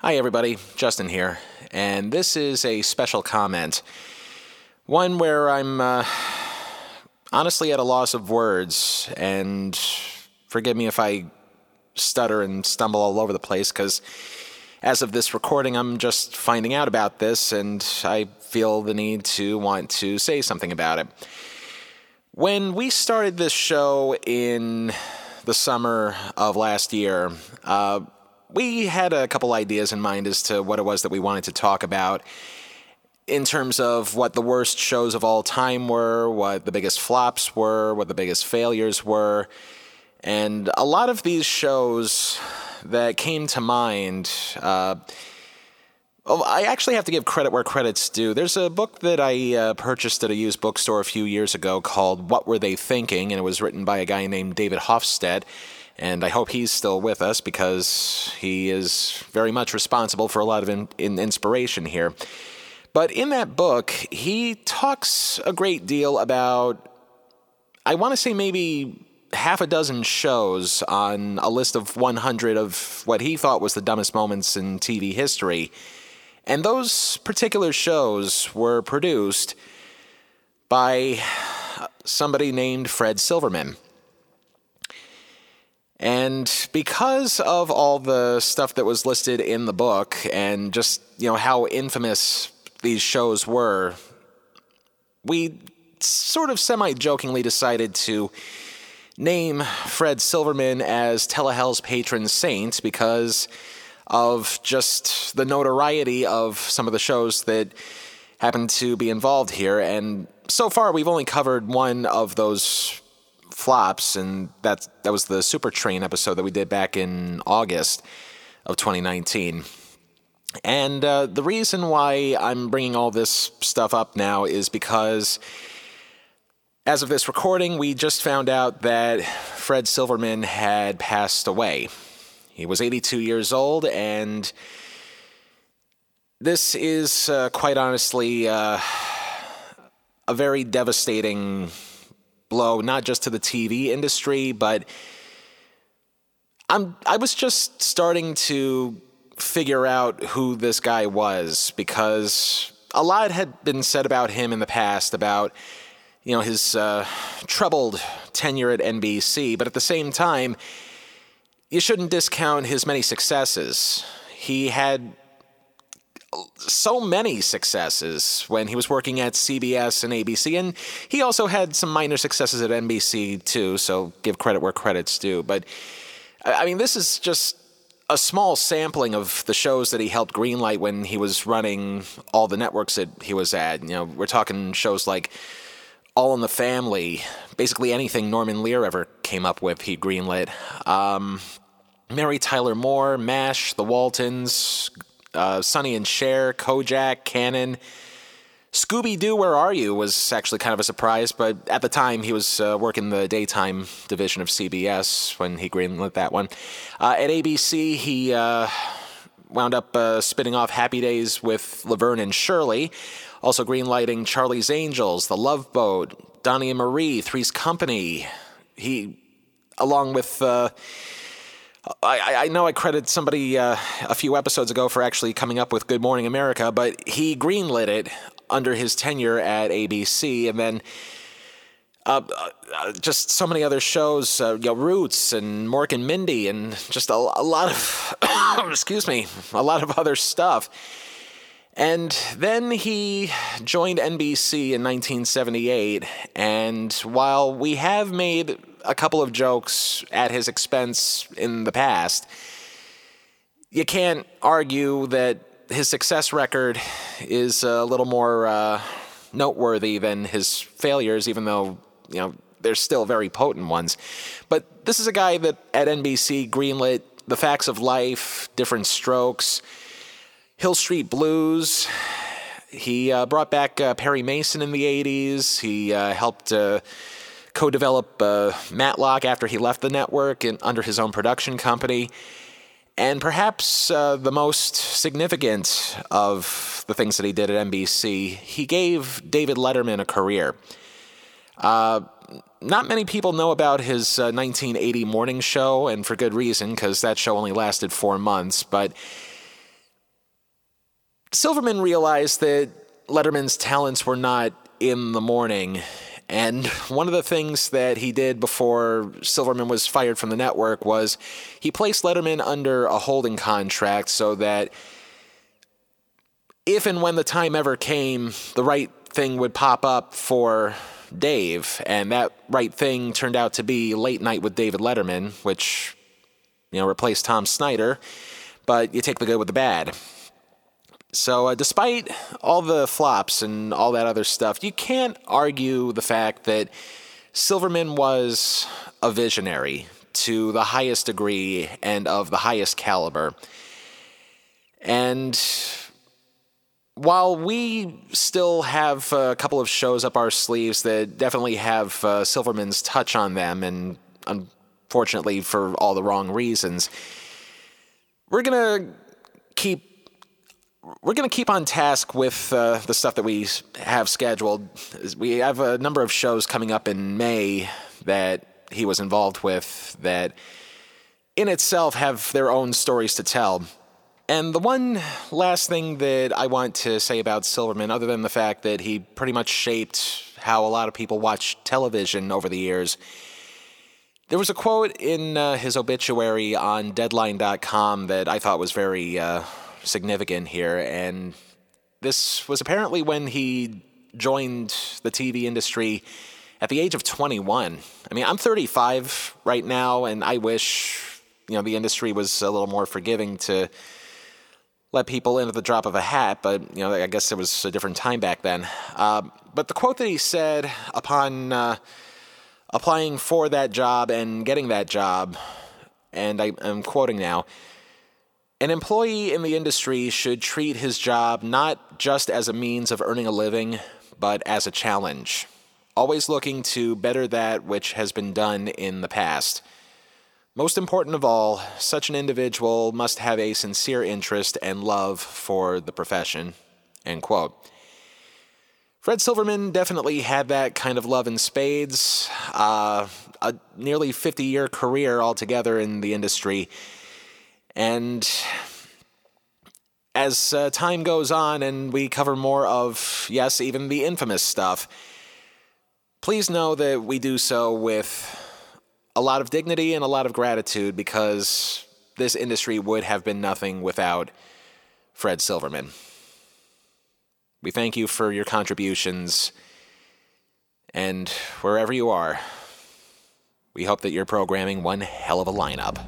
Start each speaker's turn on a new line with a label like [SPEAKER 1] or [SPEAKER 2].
[SPEAKER 1] Hi, everybody. Justin here. And this is a special comment. One where I'm uh, honestly at a loss of words. And forgive me if I stutter and stumble all over the place, because as of this recording, I'm just finding out about this, and I feel the need to want to say something about it. When we started this show in the summer of last year, uh, we had a couple ideas in mind as to what it was that we wanted to talk about in terms of what the worst shows of all time were, what the biggest flops were, what the biggest failures were. And a lot of these shows that came to mind, uh, oh, I actually have to give credit where credit's due. There's a book that I uh, purchased at a used bookstore a few years ago called What Were They Thinking? And it was written by a guy named David Hofstede. And I hope he's still with us because he is very much responsible for a lot of in, in inspiration here. But in that book, he talks a great deal about, I want to say maybe half a dozen shows on a list of 100 of what he thought was the dumbest moments in TV history. And those particular shows were produced by somebody named Fred Silverman. And because of all the stuff that was listed in the book and just, you know, how infamous these shows were, we sort of semi jokingly decided to name Fred Silverman as Telehell's patron saint because of just the notoriety of some of the shows that happened to be involved here. And so far, we've only covered one of those flops, and that that was the Super Train episode that we did back in August of 2019. And uh, the reason why I'm bringing all this stuff up now is because, as of this recording, we just found out that Fred Silverman had passed away. He was 82 years old, and this is uh, quite honestly uh, a very devastating blow not just to the TV industry, but I'm I was just starting to figure out who this guy was because a lot had been said about him in the past about you know his uh, troubled tenure at NBC, but at the same time, you shouldn't discount his many successes. He had so many successes when he was working at CBS and ABC, and he also had some minor successes at NBC too. So give credit where credit's due. But I mean, this is just a small sampling of the shows that he helped greenlight when he was running all the networks that he was at. You know, we're talking shows like All in the Family, basically anything Norman Lear ever came up with, he greenlit. Um, Mary Tyler Moore, MASH, The Waltons, uh, Sonny and Cher, Kojak, Cannon. Scooby Doo, Where Are You was actually kind of a surprise, but at the time he was uh, working the daytime division of CBS when he greenlit that one. Uh, at ABC, he uh, wound up uh, spinning off Happy Days with Laverne and Shirley, also greenlighting Charlie's Angels, The Love Boat, Donny and Marie, Three's Company. He, along with uh, I, I know I credit somebody uh, a few episodes ago for actually coming up with Good Morning America, but he greenlit it under his tenure at ABC, and then uh, uh, just so many other shows, uh, you know, Roots and Mork and Mindy, and just a, a lot of, excuse me, a lot of other stuff. And then he joined NBC in 1978, and while we have made a couple of jokes at his expense in the past, you can't argue that his success record is a little more uh, noteworthy than his failures, even though, you know, they're still very potent ones. But this is a guy that at NBC greenlit The Facts of Life, Diff'rent Strokes, Hill Street Blues. He uh, brought back uh, Perry Mason in the 80s. He uh, helped uh, co develop uh, Matlock after he left the network and under his own production company. And perhaps uh, the most significant of the things that he did at NBC, he gave David Letterman a career. Uh, not many people know about his uh, 1980 morning show, and for good reason, because that show only lasted four months. But Silverman realized that Letterman's talents were not in the morning. And one of the things that he did before Silverman was fired from the network was he placed Letterman under a holding contract so that if and when the time ever came, the right thing would pop up for Dave. And that right thing turned out to be Late Night with David Letterman, which, you know, replaced Tom Snyder. But you take the good with the bad. So, uh, despite all the flops and all that other stuff, you can't argue the fact that Silverman was a visionary to the highest degree and of the highest caliber. And while we still have a couple of shows up our sleeves that definitely have uh, Silverman's touch on them, and unfortunately for all the wrong reasons, we're gonna keep we're going to keep on task with uh, the stuff that we have scheduled. We have a number of shows coming up in May that he was involved with that in itself have their own stories to tell. And the one last thing that I want to say about Silverman, other than the fact that he pretty much shaped how a lot of people watch television over the years, there was a quote in uh, his obituary on Deadline.com that I thought was very uh, significant here. And this was apparently when he joined the TV industry at the age of 21. I mean, I'm 35 right now, and I wish, you know, the industry was a little more forgiving to let people in at the drop of a hat, but you know, I guess it was a different time back then. Uh, but the quote that he said upon uh, applying for that job and getting that job, and I, I'm quoting now. An employee in the industry should treat his job not just as a means of earning a living, but as a challenge, always looking to better that which has been done in the past. Most important of all, such an individual must have a sincere interest and love for the profession. End quote. Fred Silverman definitely had that kind of love in spades. Uh, a nearly 50 year career altogether in the industry. And as uh, time goes on and we cover more of, yes, even the infamous stuff, please know that we do so with a lot of dignity and a lot of gratitude because this industry would have been nothing without Fred Silverman. We thank you for your contributions, and wherever you are, we hope that you're programming one hell of a lineup.